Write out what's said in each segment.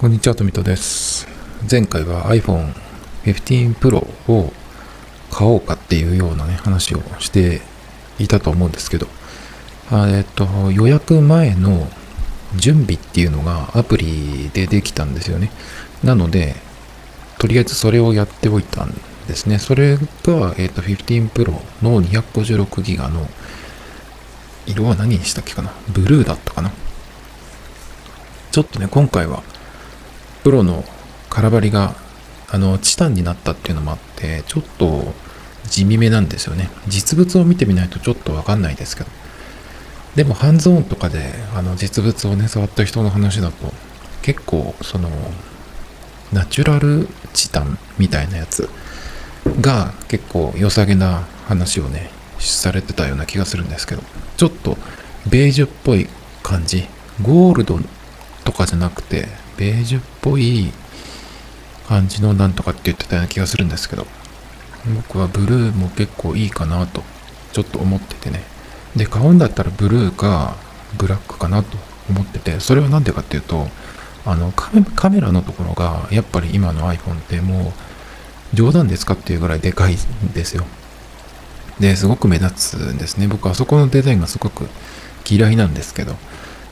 こんにちは、トミトです。前回は iPhone 15 Pro を買おうかっていうようなね、話をしていたと思うんですけど、えっと、予約前の準備っていうのがアプリでできたんですよね。なので、とりあえずそれをやっておいたんですね。それが、えっと、15 Pro の 256GB の色は何にしたっけかな？ブルーだったかな？ちょっとね、今回はプロの空張りがあのチタンになったっていうのもあってちょっと地味めなんですよね。実物を見てみないとちょっとわかんないですけど。でもハンズオンとかであの実物をね触った人の話だと結構そのナチュラルチタンみたいなやつが結構良さげな話をねされてたような気がするんですけど。ちょっとベージュっぽい感じ。ゴールドとかじゃなくてベージュっぽい感じのなんとかって言ってたような気がするんですけど僕はブルーも結構いいかなとちょっと思っててね。で買うんだったらブルーかブラックかなと思っててそれは何でかっていうとあのカメカメラのところがやっぱり今の iPhone ってもう冗談ですかっていうぐらいでかいんですよ。ですごく目立つんですね。僕あそこのデザインがすごく嫌いなんですけど。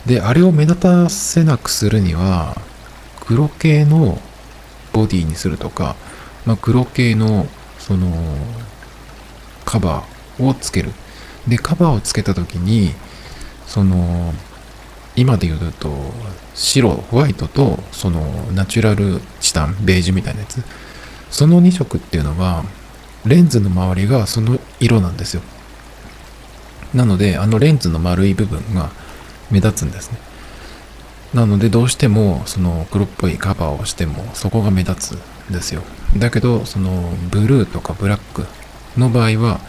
であれを目立たせなくするには黒系のボディにするとか、まあ、黒系のそのカバーをつける。でカバーをつけた時にその今で言うと白ホワイトとそのナチュラルチタンベージュみたいなやつ。その2色っていうのはレンズの周りがその色なんですよ。なのであのレンズの丸い部分が目立つんですね。なのでどうしてもその黒っぽいカバーをしてもそこが目立つんですよ。だけどそのブルーとかブラックの場合は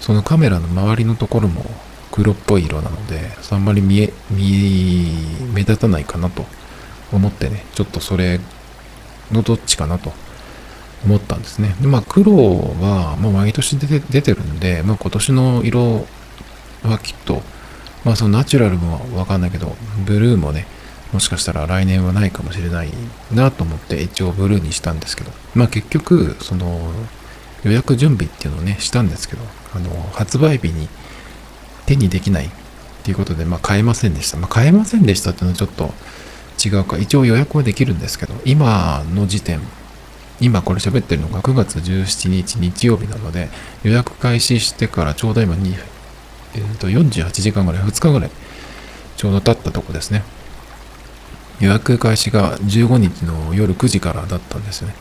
そのカメラの周りのところも黒っぽい色なのであんまり見え見え目立たないかなと思ってねちょっとそれのどっちかなと思ったんですね。でまあ黒はもう毎年出て出てるんで、まあ、今年の色はきっとまあそのナチュラルもわかんないけどブルーもねもしかしたら来年はないかもしれないなと思って一応ブルーにしたんですけど。まあ結局その予約準備っていうのをねしたんですけどあの発売日に手にできないっていうことでまあ買えませんでした。まあ買えませんでしたっていうのはちょっと違うか。一応予約はできるんですけど今の時点今これ喋ってるのが9月17日日曜日なので予約開始してからちょうど今に、えー、と48時間ぐらい2日ぐらいちょうど経ったとこですね。予約開始が15日の夜9時からだったんですね。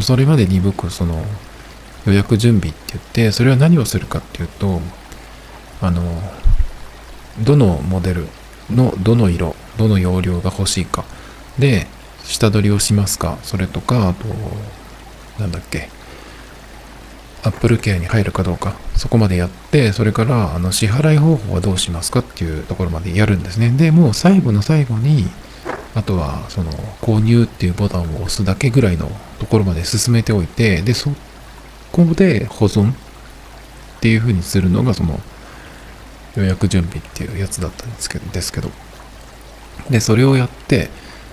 それまでに僕、その予約準備って言って、それは何をするかっていうと、あの、どのモデルのどの色、どの容量が欲しいか。で、下取りをしますか。それとか、あと、なんだっけ。Apple Care に入るかどうか、そこまでやって、それから、あの、支払い方法はどうしますかっていうところまでやるんですね。で、もう最後の最後に、あとは、その、購入っていうボタンを押すだけぐらいのところまで進めておいて、で、そこで保存っていう風にするのが、その、予約準備っていうやつだったんですけど、ですけど。で、それをやって、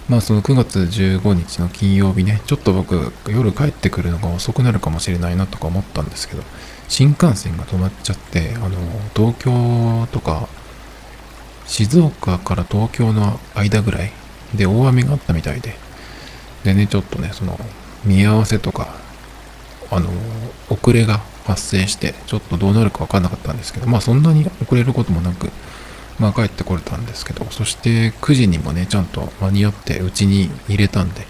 まあその9月15日の金曜日ね、ちょっと僕夜帰ってくるのが遅くなるかもしれないなとか思ったんですけど、新幹線が止まっちゃって、あの、東京とか、静岡から東京の間ぐらいで大雨があったみたいで、でね、ちょっとね、その、見合わせとか、あの、遅れが発生して、ちょっとどうなるか分かんなかったんですけど、まあそんなに遅れることもなく、まあ帰ってこれたんですけど、そして9時にもね、ちゃんと間に合ってうちに入れたんで、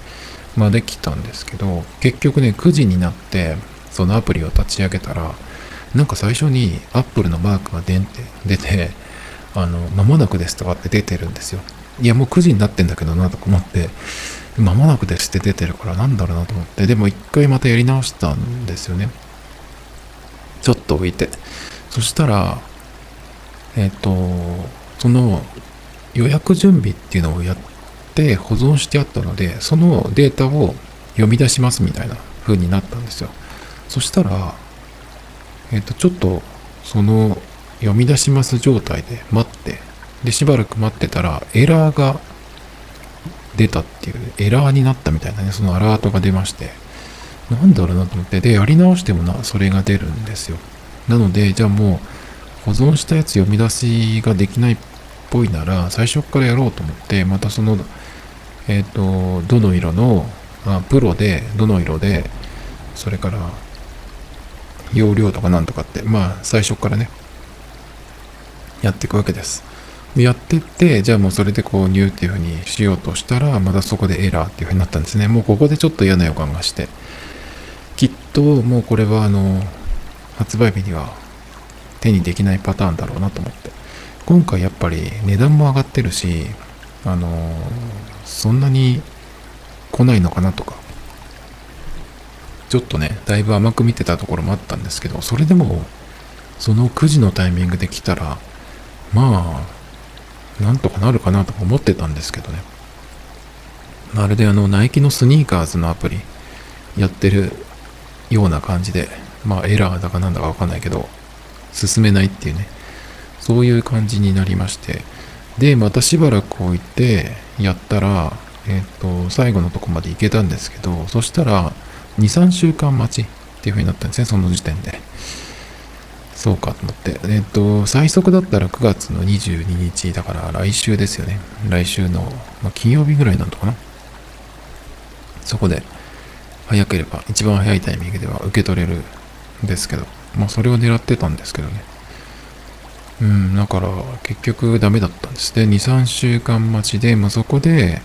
まあできたんですけど、結局ね、9時になって、そのアプリを立ち上げたら、なんか最初に Apple のマークが出て、出て、あの、間もなくですとかって出てるんですよ。いや、もう9時になってんだけどなとか思って、間もなくですって出てるからなんだろうなと思って、でも一回またやり直したんですよね。ちょっと置いて。そしたら、えっ、と、その予約準備っていうのをやって保存してあったので、そのデータを読み出しますみたいな風になったんですよ。そしたら、えっ、と、ちょっとその読み出します状態で待って、で、しばらく待ってたらエラーが出たっていうエラーになったみたいなね、そのアラートが出まして、なんだろうなと思って、で、やり直してもな、それが出るんですよ。なので、じゃあもう、保存したやつ読み出しができないっぽいなら、最初からやろうと思って、またその、えっ、ー、と、どの色の、あプロで、どの色で、それから、容量とかなんとかって、まあ、最初からね、やっていくわけです。やってって、じゃあもうそれで購入っていうふうにしようとしたら、またそこでエラーっていうふうになったんですね。もうここでちょっと嫌な予感がして、きっともうこれはあの、発売日には手にできないパターンだろうなと思って。今回やっぱり値段も上がってるし、あの、そんなに来ないのかなとか、ちょっとね、だいぶ甘く見てたところもあったんですけど、それでも、その9時のタイミングで来たら、まあ、なんとかなるかなとか思ってたんですけどね。まるであの、ナイキのスニーカーズのアプリやってるような感じで、まあエラーだかなんだかわかんないけど、進めないっていうね、そういう感じになりまして、で、またしばらく置いて、やったら、えっ、ー、と、最後のとこまで行けたんですけど、そしたら、2、3週間待ちっていう風になったんですね、その時点で。そうかと思って。えっ、と、最速だったら9月の22日だから来週ですよね。来週の、まあ、金曜日ぐらいなのかな。そこで、早ければ、一番早いタイミングでは受け取れるんですけど、まあそれを狙ってたんですけどね。うん、だから結局ダメだったんですね。2、3週間待ちで、まあそこで、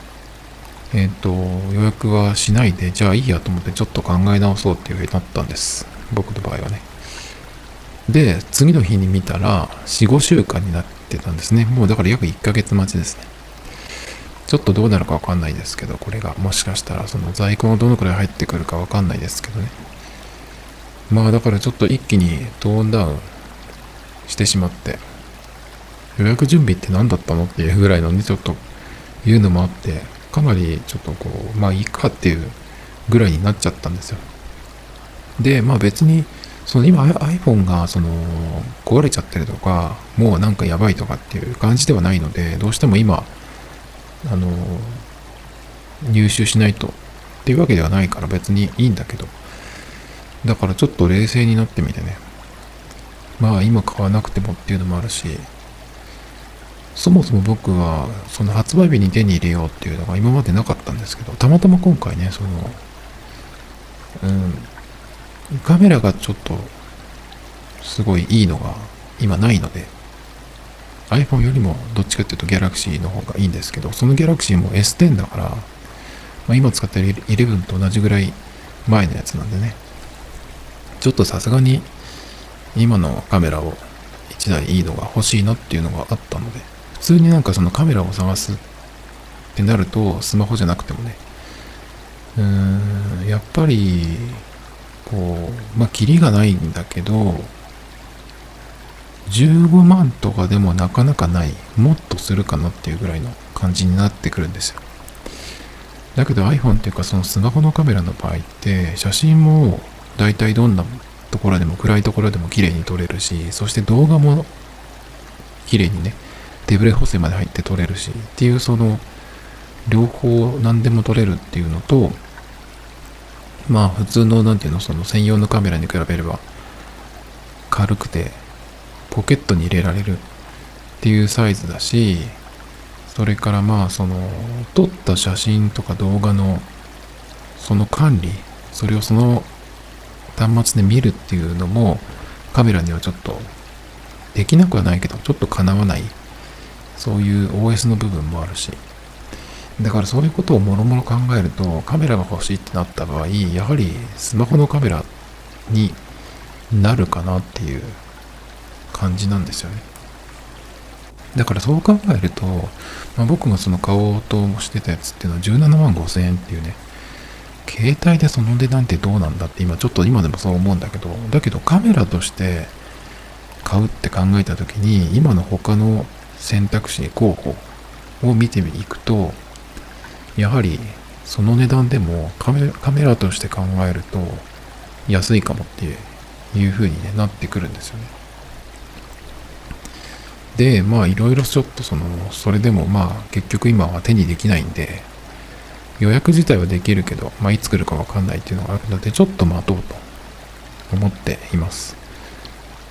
えっ、と、予約はしないで、じゃあいいやと思ってちょっと考え直そうっていうふうになったんです。僕の場合はね。で、次の日に見たら、4、5週間になってたんですね。もうだから約1ヶ月待ちですね。ちょっとどうなるかわかんないですけど、これがもしかしたらその在庫がどのくらい入ってくるかわかんないですけどね。まあだからちょっと一気にトーンダウンしてしまって、予約準備って何だったのっていうぐらいのね、ちょっと言うのもあって、かなりちょっとこう、まあいいかっていうぐらいになっちゃったんですよ。で、まあ別に、その今 iPhone がその壊れちゃってるとか、もうなんかやばいとかっていう感じではないので、どうしても今、あの、入手しないとっていうわけではないから別にいいんだけど、だからちょっと冷静になってみてね、まあ今買わなくてもっていうのもあるし、そもそも僕はその発売日に手に入れようっていうのが今までなかったんですけど、たまたま今回ね、その、うん、カメラがちょっとすごいいいのが今ないので、iPhone よりもどっちかっていうと Galaxy の方がいいんですけど、その Galaxy も S10 だから、まあ、今使ってる11と同じぐらい前のやつなんでね、ちょっとさすがに今のカメラを1台いいのが欲しいなっていうのがあったので、普通になんかそのカメラを探すってなると、スマホじゃなくてもね、うーん、やっぱり、こう、まあ、キリがないんだけど、15万とかでもなかなかない、もっとするかなっていうぐらいの感じになってくるんですよ。だけど iPhone っていうかそのスマホのカメラの場合って写真も大体どんなところでも暗いところでも綺麗に撮れるし、そして動画も綺麗にね、手ブレ補正まで入って撮れるし、っていうその、両方何でも撮れるっていうのと、まあ普通のなんていうの、その専用のカメラに比べれば軽くてポケットに入れられるっていうサイズだし、それからまあその撮った写真とか動画のその管理、それをその端末で見るっていうのもカメラにはちょっとできなくはないけどちょっとかなわないそういう OS の部分もあるし。だからそういうことをもろもろ考えるとカメラが欲しいってなった場合やはりスマホのカメラになるかなっていう感じなんですよね。だからそう考えると、まあ、僕がその買おうとしてたやつっていうのは17万5千円っていうね携帯でその値段ってどうなんだって今ちょっと今でもそう思うんだけどだけどカメラとして買うって考えた時に今の他の選択肢に候補を見ていくとやはりその値段でもカメカメラとして考えると安いかもっていう風に、ね、なってくるんですよね。でまあいろいろちょっとそのそれでもまあ結局今は手にできないんで予約自体はできるけど、まあ、いつ来るかわかんないっていうのがあるので、ちょっと待とうと思っています。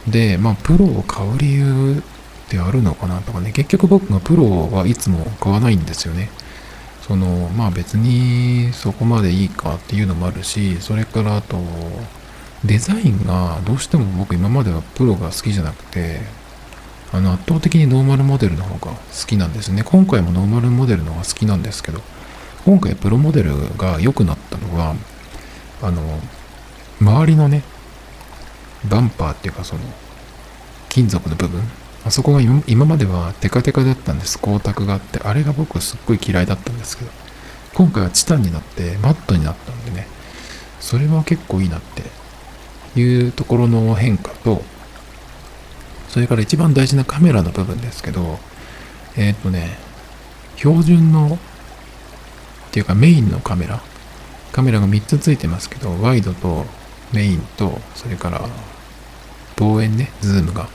で、まあ、プロを買う理由ってあるのかなとかね、結局僕がプロはいつも買わないんですよね。その、まあ別にそこまでいいかっていうのもあるし、それからあと、デザインがどうしても僕今まではプロが好きじゃなくて、あの圧倒的にノーマルモデルの方が好きなんですね。今回もノーマルモデルの方が好きなんですけど、今回プロモデルが良くなったのは、あの、周りのね、バンパーっていうかその、金属の部分、あそこが今まではテカテカだったんです。光沢があって、あれが僕すっごい嫌いだったんですけど、今回はチタンになってマットになったんでね、それは結構いいなっていうところの変化と、それから一番大事なカメラの部分ですけど、えっ、ー、とね、標準の、っていうかメインのカメラ、カメラが3つついてますけど、ワイドとメインと、それから望遠ね、ズームが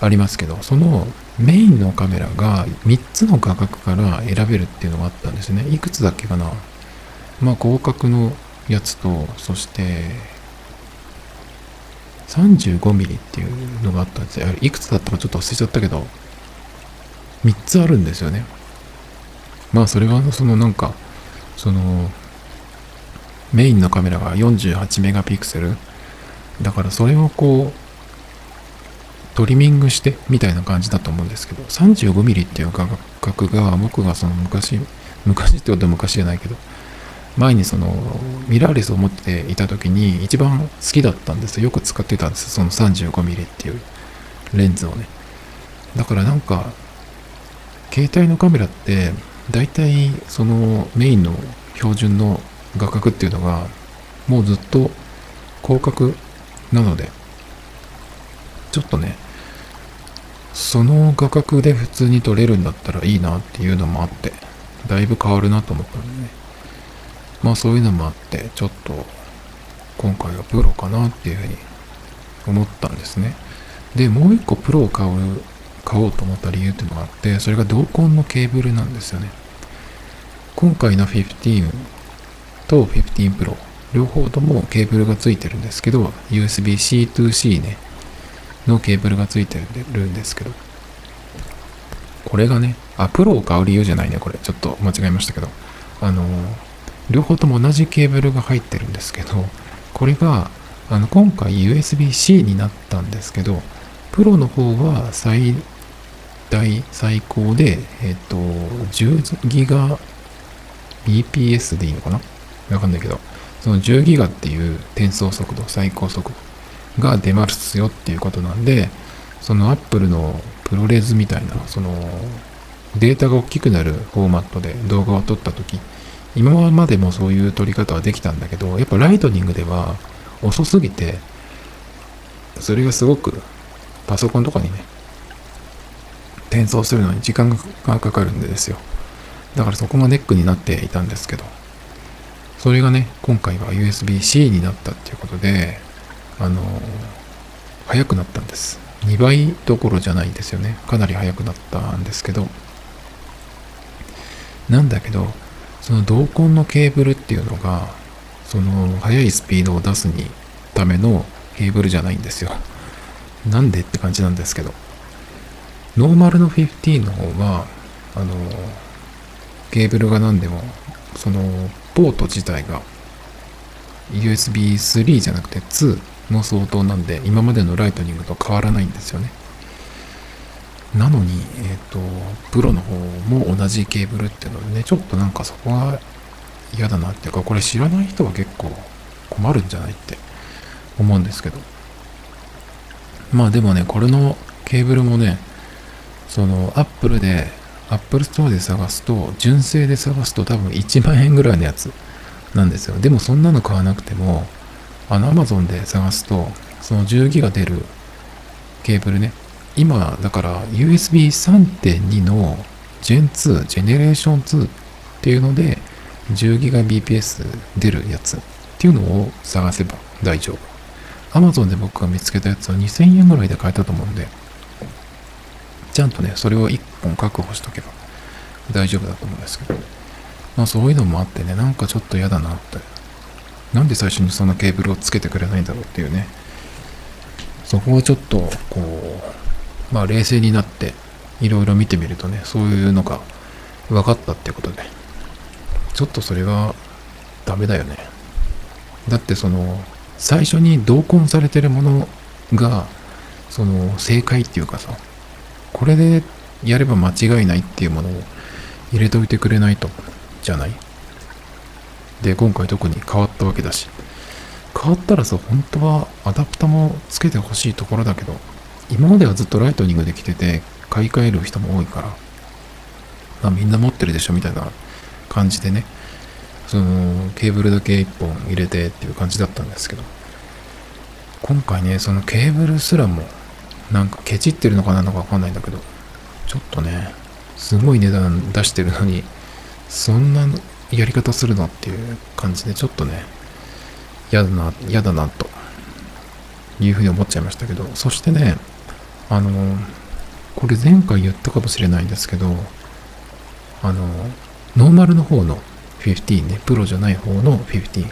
ありますけど、そのメインのカメラが3つの画角から選べるっていうのがあったんですね。いくつだっけかなまあ、広角のやつと、そして、35ミリっていうのがあったんですよ。いくつだったかちょっと忘れちゃったけど、3つあるんですよね。まあそれはそのなんか、その、メインのカメラが48メガピクセル。だからそれをこう、トリミングしてみたいな感じだと思うんですけど、35ミリっていう画角が僕がその昔、昔ってことは昔じゃないけど、前にそのミラーレスを持っていた時に一番好きだったんですよ。よく使ってたんです。その 35mm っていうレンズをね。だからなんか携帯のカメラって大体そのメインの標準の画角っていうのがもうずっと広角なのでちょっとねその画角で普通に撮れるんだったらいいなっていうのもあってだいぶ変わるなと思ったんでねまあそういうのもあって、ちょっと今回はプロかなっていうふうに思ったんですね。で、もう一個プロを買う、買おうと思った理由っていうのがあって、それが同梱のケーブルなんですよね。今回の15と15 Pro、両方ともケーブルがついてるんですけど、USB-C to-C ね、のケーブルがついてるんですけど、これがね、あ、プロを買う理由じゃないね、これ。ちょっと間違えましたけど、あの両方とも同じケーブルが入ってるんですけど、これがあの今回 USB-C になったんですけど、プロの方は最大、最高で、えっ、と、10ギガ BPS でいいのかな？わかんないけど、その10ギガっていう転送速度、最高速度。が出ますよっていうことなんで、その Apple のプロレスみたいな、そのデータが大きくなるフォーマットで動画を撮った時今までもそういう撮り方はできたんだけど、やっぱライトニングでは遅すぎて、それがすごくパソコンとかにね、転送するのに時間がかかるんですよ。だからそこがネックになっていたんですけど、それがね、今回は USB-C になったっていうことで、あの、速くなったんです。2倍どころじゃないんですよね。かなり速くなったんですけど、なんだけど、その同梱のケーブルっていうのがその速いスピードを出すにためのケーブルじゃないんですよなんでって感じなんですけどノーマルの15の方はあのケーブルが何でもそのポート自体が USB3 じゃなくて2の相当なんで今までのライトニングと変わらないんですよねなのに、えっ、ー、と、プロの方も同じケーブルっていうのでね、ちょっとなんかそこは嫌だなっていうか、これ知らない人は結構困るんじゃないって思うんですけど。まあでもね、これのケーブルもね、その、アップルで、アップルストアで探すと、純正で探すと多分1万円ぐらいのやつなんですよ。でもそんなの買わなくても、あの、アマゾンで探すと、その10ギガ出るケーブルね、今、だから USB3.2 の Gen2、ジェネレーション2っていうので 10GBps 出るやつっていうのを探せば大丈夫。Amazon で僕が見つけたやつは2000円ぐらいで買えたと思うんで、ちゃんとね、それを1本確保しとけば大丈夫だと思うんですけど。まあそういうのもあってね、なんかちょっと嫌だなって。なんで最初にそのケーブルをつけてくれないんだろうっていうね。そこをちょっと、こう、まあ冷静になって、いろいろ見てみるとね、そういうのが分かったってことで、ちょっとそれはダメだよね。だってその、最初に同梱されてるものが、その正解っていうかさ、これでやれば間違いないっていうものを入れといてくれないと、じゃない？で、今回特に変わったわけだし。変わったらさ、本当はアダプタもつけてほしいところだけど、今まではずっとライトニングできてて、買い替える人も多いから、まあみんな持ってるでしょみたいな感じでね、そのケーブルだけ1本入れてっていう感じだったんですけど、今回ね、そのケーブルすらも、なんかケチってるのかなのかわかんないんだけど、ちょっとね、すごい値段出してるのに、そんなやり方するのっていう感じで、ちょっとね、嫌だな、嫌だな、というふうに思っちゃいましたけど、そしてね、あの、これ前回言ったかもしれないんですけど、あの、ノーマルの方の15ね、プロじゃない方の15。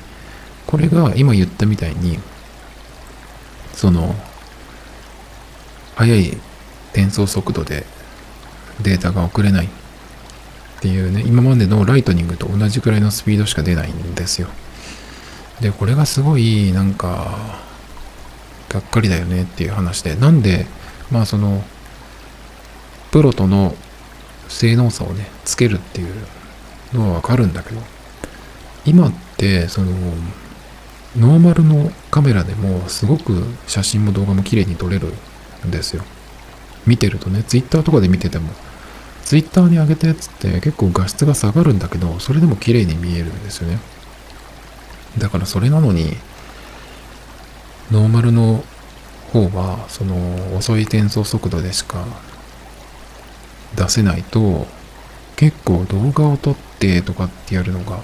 これが今言ったみたいに、その、速い転送速度でデータが送れないていうね、今までのライトニングと同じくらいのスピードしか出ないんですよ。で、これがすごいなんか、がっかりだよねっていう話で、なんで、まあその、プロとの性能差をね、つけるっていうのはわかるんだけど、今って、その、ノーマルのカメラでもすごく写真も動画も綺麗に撮れるんですよ。見てるとね、ツイッターとかで見てても、ツイッターに上げたやつって結構画質が下がるんだけど、それでも綺麗に見えるんですよね。だからそれなのに、ノーマルの方は、その遅い転送速度でしか出せないと、結構動画を撮ってとかってやるのが、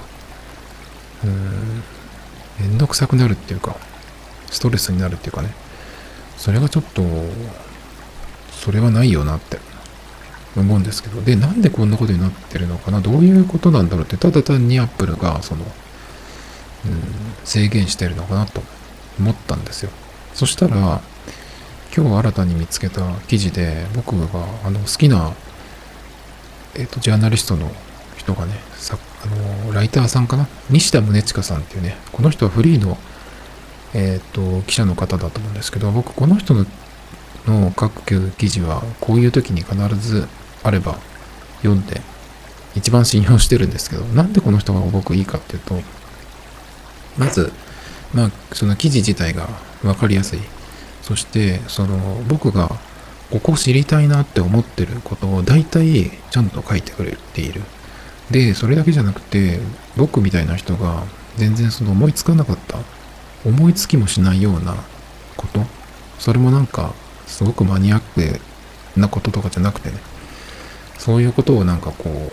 うーん、めんどくさくなるっていうか、ストレスになるっていうかね、それがちょっと、それはないよなって思うんですけど、で、なんでこんなことになってるのかな、どういうことなんだろうって、ただ単にアップルが、その、うん、制限してるのかなと思ったんですよ。そしたら、今日新たに見つけた記事で、僕があの好きな、えっ、ー、と、ジャーナリストの人がね、さあのライターさんかな？西田宗近さんっていうね、この人はフリーの、えっ、ー、と、記者の方だと思うんですけど、僕、この人のの書く記事は、こういう時に必ずあれば読んで、一番信用してるんですけど、なんでこの人が僕いいかっていうと、まず、まあ、その記事自体が分かりやすい。そして、その、僕がここ知りたいなって思ってることを大体ちゃんと書いてくれている。で、それだけじゃなくて、僕みたいな人が全然その思いつかなかった、思いつきもしないようなこと、それもなんか、すごくマニアックなこととかじゃなくてね、そういうことをなんかこ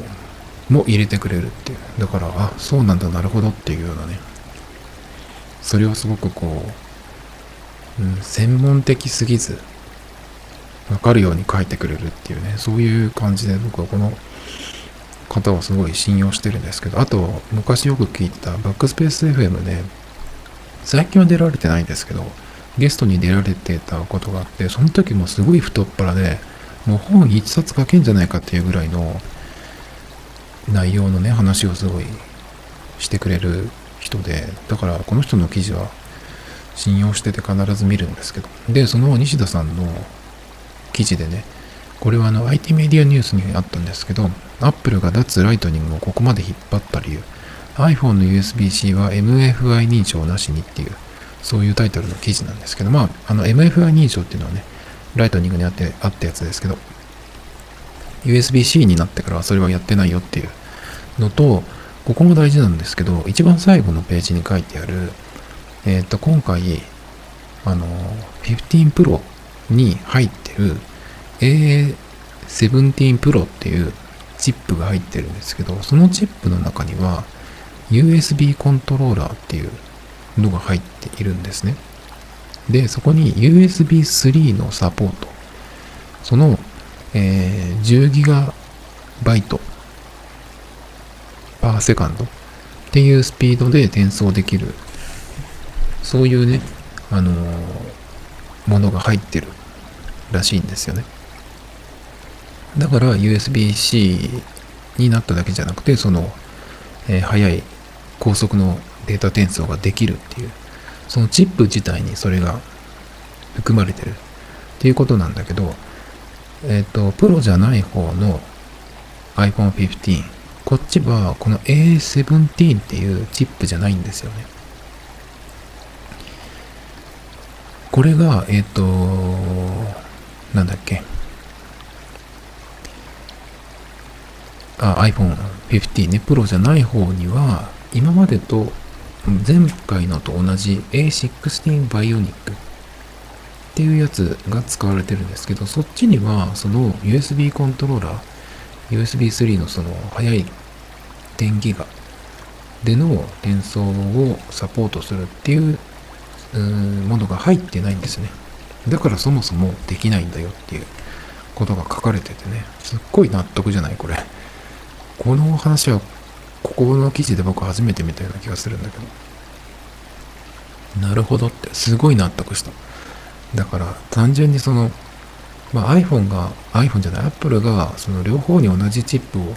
う、も入れてくれるっていう。だから、あ、そうなんだ、なるほどっていうようなね、それをすごくこう、うん、専門的すぎず、わかるように書いてくれるっていうね、そういう感じで僕はこの方をすごい信用してるんですけど、あと、昔よく聞いたバックスペース FM で、最近は出られてないんですけど、ゲストに出られてたことがあって、その時もすごい太っ腹で、もう本一冊書けんじゃないかっていうぐらいの内容のね、話をすごいしてくれる人で、だからこの人の記事は信用してて必ず見るんですけど、で、その西田さんの記事でね、これはあの IT メディアニュースにあったんですけど、Apple が脱ライトニングをここまで引っ張った理由、iPhone の USB-C は MFI 認証なしにっていう、そういうタイトルの記事なんですけど、まあ、あの MFI 認証っていうのはね、ライトニングにあってあったやつですけど、USB-C になってからはそれはやってないよっていうのと、ここも大事なんですけど、一番最後のページに書いてある、えっ、ー、と、今回、あの、15 Pro に入ってる A17 Pro っていうチップが入ってるんですけど、そのチップの中には USB コントローラーっていうのが入っているんですね。で、そこに USB3 のサポート、その、えー、10GB パーセカンド。っていうスピードで転送できる、そういうね、あのー、ものが入ってるらしいんですよね。だから USB-C になっただけじゃなくて、その、えー、速い高速のデータ転送ができるっていう、そのチップ自体にそれが含まれてるっていうことなんだけど、えっ、と、プロじゃない方の iPhone 15、こっちはこの A17 っていうチップじゃないんですよね。これが、えっ、と、なんだっけ。あ、iPhone 15ね、プロじゃない方には、今までと前回のと同じ A16 Bionic っていうやつが使われてるんですけど、そっちにはその USB コントローラー、USB3 のその速い10ギガでの転送をサポートするっていうものが入ってないんですね。だからそもそもできないんだよっていうことが書かれててね、すっごい納得じゃないこれ。この話はここの記事で僕初めて見たような気がするんだけど。なるほどって、すごい納得した。だから単純にその、まあ、iPhone が、iPhone じゃない、Apple がその両方に同じチップを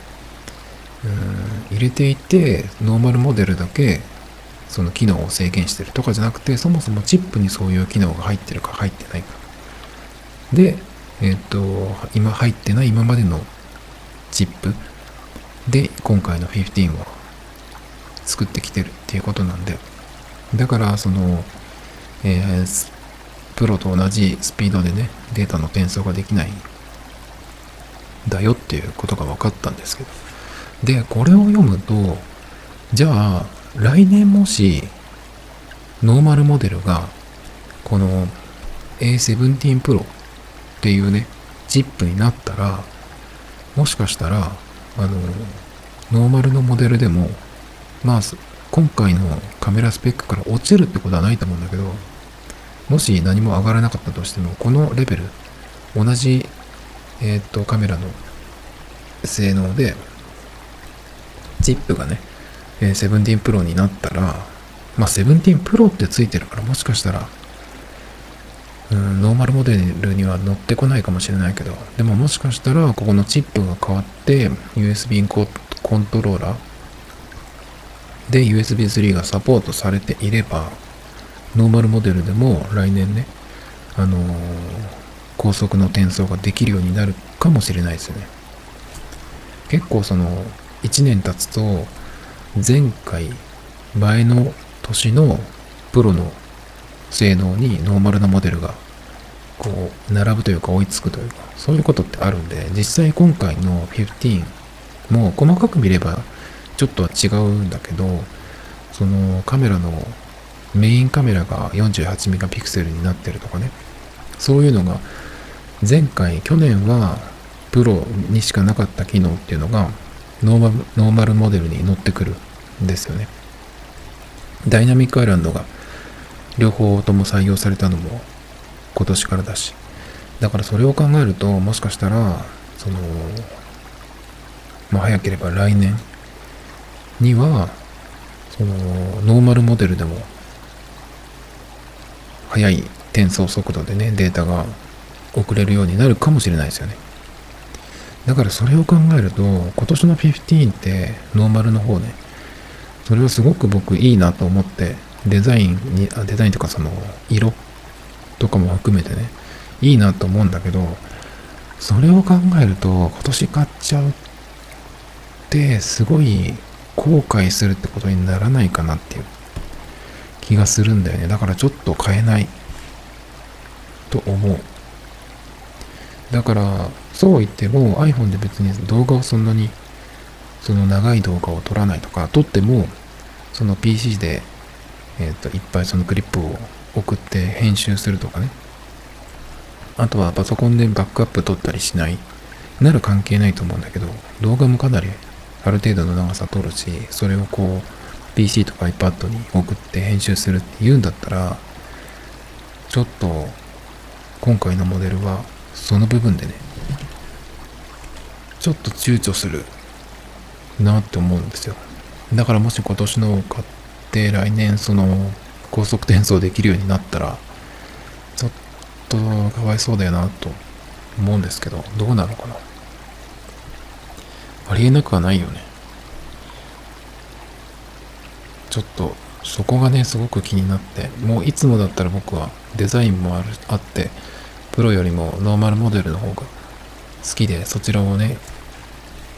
入れていて、ノーマルモデルだけその機能を制限してるとかじゃなくて、そもそもチップにそういう機能が入ってるか入ってないか。で、えっ、と、今入ってない今までのチップで今回の15を作ってきてるっていうことなんで、だからその、えー、プロと同じスピードでね、データの転送ができないんだよっていうことが分かったんですけど。で、これを読むと、じゃあ、来年もし、ノーマルモデルが、この A17 Pro っていうね、チップになったら、もしかしたら、あの、ノーマルのモデルでも、まあ、今回のカメラスペックから落ちるってことはないと思うんだけど、もし何も上がらなかったとしても、このレベル、同じ、えっ、と、カメラの性能で、チップがね、えー、17 Pro になったら、まあ、17 Pro ってついてるから、もしかしたら、うん、ノーマルモデルには乗ってこないかもしれないけど、でももしかしたら、ここのチップが変わって、USB コントローラーで USB3 がサポートされていれば、ノーマルモデルでも来年ね、あのー、高速の転送ができるようになるかもしれないですよね。結構その、1年経つと、前回、前の年のプロの性能にノーマルなモデルがこう並ぶというか追いつくというかそういうことってあるんで実際今回の15も細かく見ればちょっとは違うんだけどそのカメラのメインカメラが48メガピクセルになってるとかね。そういうのが前回去年はプロにしかなかった機能っていうのがノーマルノーマルモデルに乗ってくるんですよね。ダイナミックアイランドが両方とも採用されたのも今年からだしだからそれを考えるともしかしたらそのまあ早ければ来年にはそのノーマルモデルでも速い転送速度でね、データが送れるようになるかもしれないですよね。だからそれを考えると、今年の15ってノーマルの方ね、それはすごく僕いいなと思って、デザインに、あデザインとかその色とかも含めてね、いいなと思うんだけど、それを考えると、今年買っちゃうって、すごい後悔するってことにならないかなっていう気がするんだよね。だからちょっと変えないと思う。だから、そう言っても iPhone で別に動画をそんなにその長い動画を撮らないとか、撮ってもその PC で、えっ、ー、といっぱいそのクリップを送って編集するとかね。あとはパソコンでバックアップ撮ったりしない。なら関係ないと思うんだけど、動画もかなりある程度の長さ撮るし、それをこう PC とか iPad に送って編集するって言うんだったら、ちょっと今回のモデルはその部分でね、ちょっと躊躇するなって思うんですよ。だからもし今年のを買って来年その高速転送できるようになったらちょっとかわいそうだよなと思うんですけどどうなのかな。ありえなくはないよね。ちょっとそこがねすごく気になってもういつもだったら僕はデザインもあるあってプロよりもノーマルモデルの方が好きでそちらをね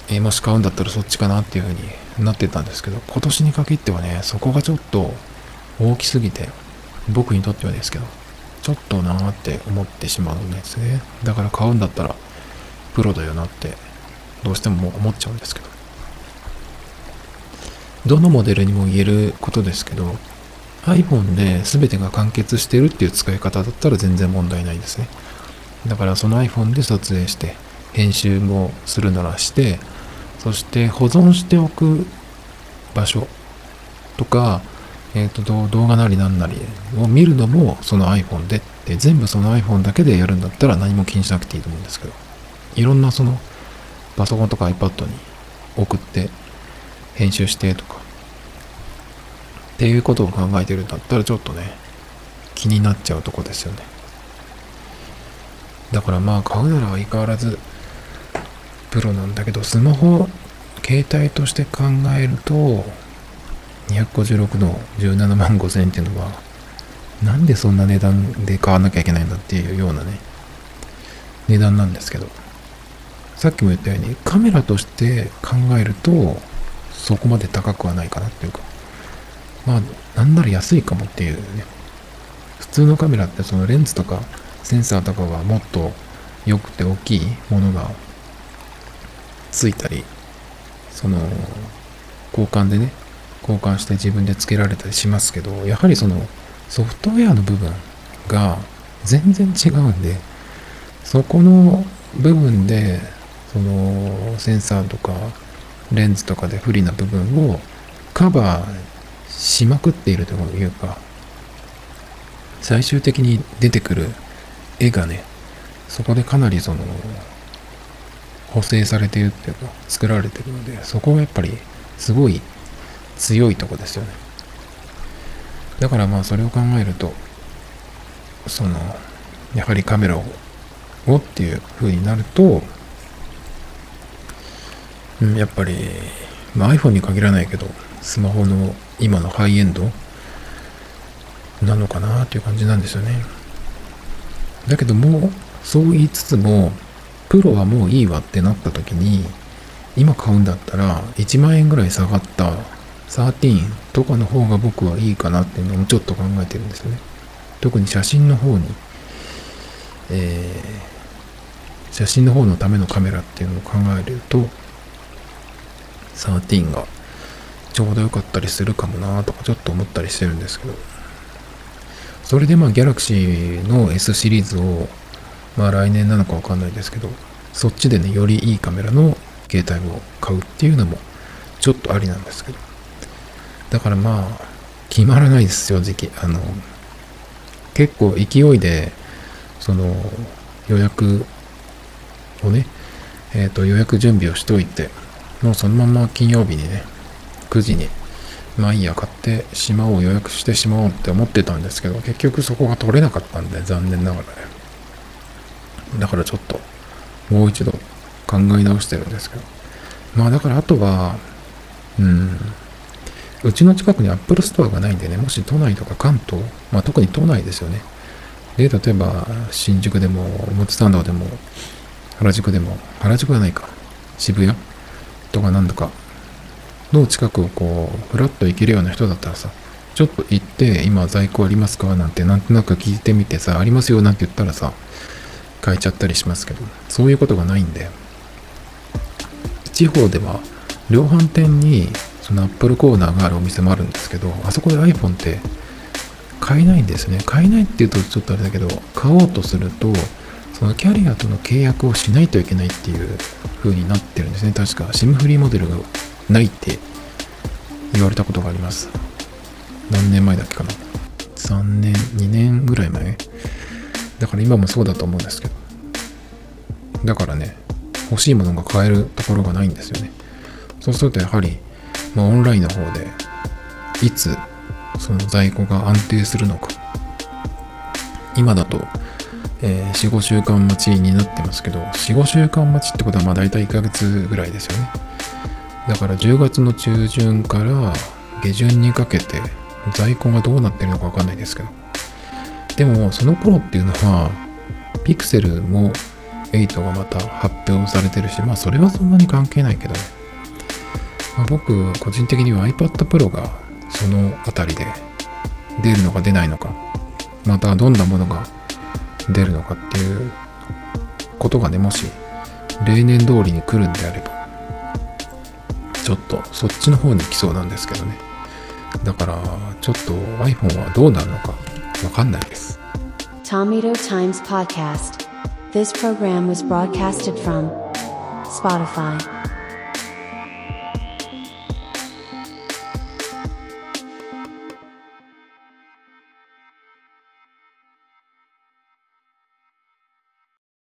えもし買うんだったらそっちかなっていう風になってたんですけど今年に限ってはねそこがちょっと大きすぎて僕にとってはですけどちょっとなーって思ってしまうんですね。だから買うんだったらプロだよなってどうしても思っちゃうんですけど。どのモデルにも言えることですけど iPhone で全てが完結してるっていう使い方だったら全然問題ないですね。だからその iPhone で撮影して編集もするならしてそして保存しておく場所とか、えーと、動画なりなんなりを見るのもその iPhone でって全部その iPhone だけでやるんだったら何も気にしなくていいと思うんですけどいろんなそのパソコンとか iPad に送って編集してとかっていうことを考えてるんだったらちょっとね気になっちゃうとこですよね。だからまあ買うなら相変わらずプロなんだけど、スマホ、携帯として考えると、256の17万5千円っていうのは、なんでそんな値段で買わなきゃいけないんだっていうようなね、値段なんですけど、さっきも言ったように、カメラとして考えると、そこまで高くはないかなっていうか、まあ、なんなら安いかもっていうね、普通のカメラってそのレンズとかセンサーとかがもっと良くて大きいものがついたりその交換でね交換して自分で付けられたりしますけどやはりそのソフトウェアの部分が全然違うんでそこの部分でそのセンサーとかレンズとかで不利な部分をカバーしまくっているというか最終的に出てくる絵がねそこでかなりその補正されているっていうか作られてるのでそこがやっぱりすごい強いとこですよね。だからまあそれを考えるとそのやはりカメラををっていう風になると、うん、やっぱり、まあ、iPhone に限らないけどスマホの今のハイエンドなのかなっていう感じなんですよね。だけどもそう言いつつもプロはもういいわってなった時に今買うんだったら1万円ぐらい下がった13とかの方が僕はいいかなっていうのもちょっと考えてるんですよね。特に写真の方にえー、写真の方のためのカメラっていうのを考えると13がちょうど良かったりするかもなとかちょっと思ったりしてるんですけど。それでまあギャラクシーの S シリーズをまあ来年なのかわかんないですけど、そっちでね、よりいいカメラの携帯を買うっていうのもちょっとありなんですけど。だからまあ、決まらないです、正直。あの、結構勢いで、その、予約をね、えっ、ー、と、予約準備をしといて、もうそのまま金曜日にね、9時に、まあいいや、買ってしまおう、予約してしまおうって思ってたんですけど、結局そこが取れなかったんで、残念ながらね。だからちょっと、もう一度考え直してるんですけど。まあだからあとは、うん、うちの近くに Apple Store がないんでね、もし都内とか関東、まあ特に都内ですよね。で、例えば新宿でも、表参道でも、原宿でも、原宿はないか、渋谷とか何度かの近くをこう、ふらっと行けるような人だったらさ、ちょっと行って、今在庫ありますか？なんてなんとなく聞いてみてさ、ありますよなんて言ったらさ、変えちゃったりしますけど、そういうことがないんで、地方では量販店にそのアップルコーナーがあるお店もあるんですけど、あそこで iPhone って買えないんですね。買えないっていうとちょっとあれだけど、買おうとすると、そのキャリアとの契約をしないといけないっていう風になってるんですね。確か SIM フリーモデルがないって言われたことがあります。何年前だっけかな。3年、2年ぐらい前だから今もそうだと思うんですけど。だからね、欲しいものが買えるところがないんですよね。そうするとやはり、まあ、オンラインの方でいつその在庫が安定するのか今だと、えー、45週間待ちになってますけど45週間待ちってことはまあ大体1ヶ月ぐらいですよねだから10月の中旬から下旬にかけて在庫がどうなってるのかわかんないですけどでもその頃っていうのはピクセルも8がまた発表されてるしまあそれはそんなに関係ないけど、まあ、僕個人的には iPad Pro がその辺りで出るのか出ないのかまたどんなものが出るのかっていうことがねもし例年通りに来るんであればちょっとそっちの方に来そうなんですけどね。だからちょっと iPhone はどうなるのかわかんないです Tomato Times Podcast This program was broadcasted from Spotify